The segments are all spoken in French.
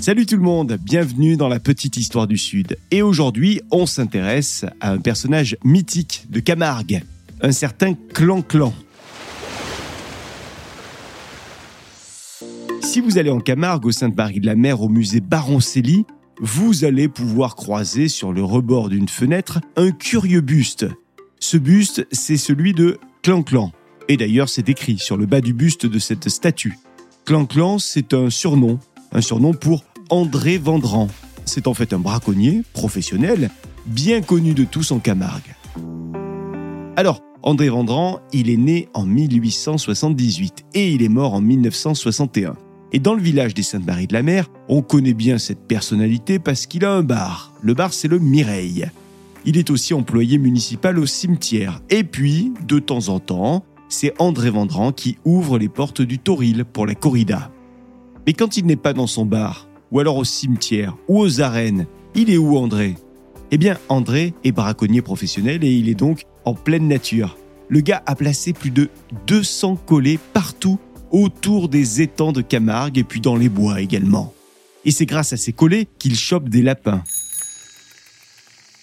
Salut tout le monde, bienvenue dans la petite histoire du Sud. Et aujourd'hui, on s'intéresse à un personnage mythique de Camargue, un certain Clan Clan. Si vous allez en Camargue au Sainte-Marie de la Mer au musée Baroncelli, vous allez pouvoir croiser sur le rebord d'une fenêtre un curieux buste. Ce buste, c'est celui de Clan Clan. Et d'ailleurs, c'est écrit sur le bas du buste de cette statue. Clan Clan, c'est un surnom, un surnom pour André Vendran. C'est en fait un braconnier professionnel, bien connu de tous en Camargue. Alors, André Vendran, il est né en 1878 et il est mort en 1961. Et dans le village des Saintes-Maries de la Mer, on connaît bien cette personnalité parce qu'il a un bar. Le bar, c'est le Mireille. Il est aussi employé municipal au cimetière. Et puis, de temps en temps, c'est André Vendran qui ouvre les portes du Toril pour la corrida. Mais quand il n'est pas dans son bar, ou alors au cimetière, ou aux arènes, il est où André? Eh bien, André est braconnier professionnel et il est donc en pleine nature. Le gars a placé plus de 200 collets partout autour des étangs de Camargue et puis dans les bois également. Et c'est grâce à ces collets qu'il chope des lapins.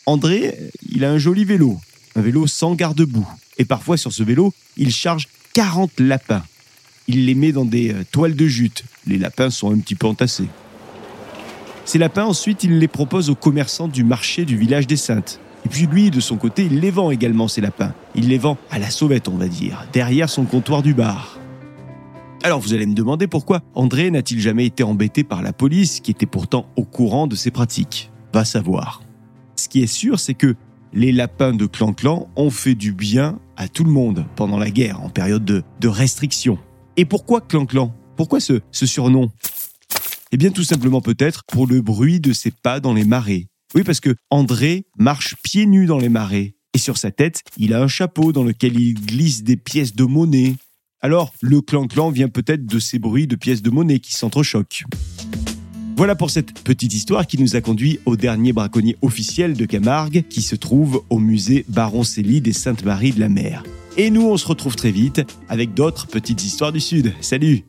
André, il a un joli vélo, un vélo sans garde-boue. Et parfois sur ce vélo, il charge 40 lapins. Il les met dans des euh, toiles de jute. Les lapins sont un petit peu entassés. Ces lapins, ensuite, il les propose aux commerçants du marché du village des Saintes. Et puis lui, de son côté, il les vend également, ces lapins. Il les vend à la sauvette, on va dire, derrière son comptoir du bar. Alors vous allez me demander pourquoi André n'a-t-il jamais été embêté par la police, qui était pourtant au courant de ses pratiques? Va savoir. Ce qui est sûr, c'est que les lapins de Clan Clan ont fait du bien à tout le monde pendant la guerre, en période de, de restriction. Et pourquoi Clan Clan? Pourquoi ce, surnom? Eh bien tout simplement peut-être pour le bruit de ses pas dans les marais. Oui, parce que André marche pieds nus dans les marais. Et sur sa tête, il a un chapeau dans lequel il glisse des pièces de monnaie. Alors, le clan-clan vient peut-être de ces bruits de pièces de monnaie qui s'entrechoquent. Voilà pour cette petite histoire qui nous a conduit au dernier braconnier officiel de Camargue qui se trouve au musée Baroncelli des Saintes-Maries de la Mer. Et nous, on se retrouve très vite avec d'autres petites histoires du Sud. Salut